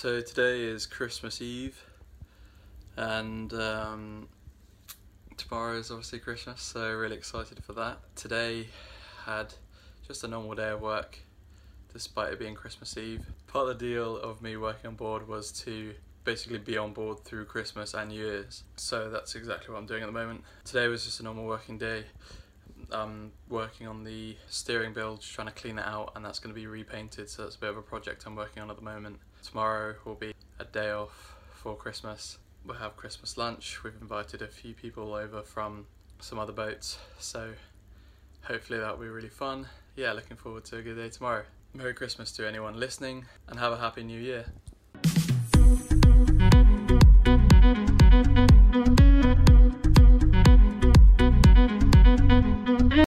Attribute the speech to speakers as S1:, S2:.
S1: So today is Christmas Eve, and um, tomorrow is obviously Christmas, so really excited for that. Today had just a normal day of work, despite it being Christmas Eve. Part of the deal of me working on board was to basically be on board through Christmas and New Year's. So that's exactly what I'm doing at the moment. Today was just a normal working day. I'm working on the steering bilge, trying to clean it out, and that's going to be repainted. So that's a bit of a project I'm working on at the moment. Tomorrow will be a day off for Christmas. We'll have Christmas lunch. We've invited a few people over from some other boats, so hopefully that'll be really fun. Yeah, looking forward to a good day tomorrow. Merry Christmas to anyone listening, and have a happy new year.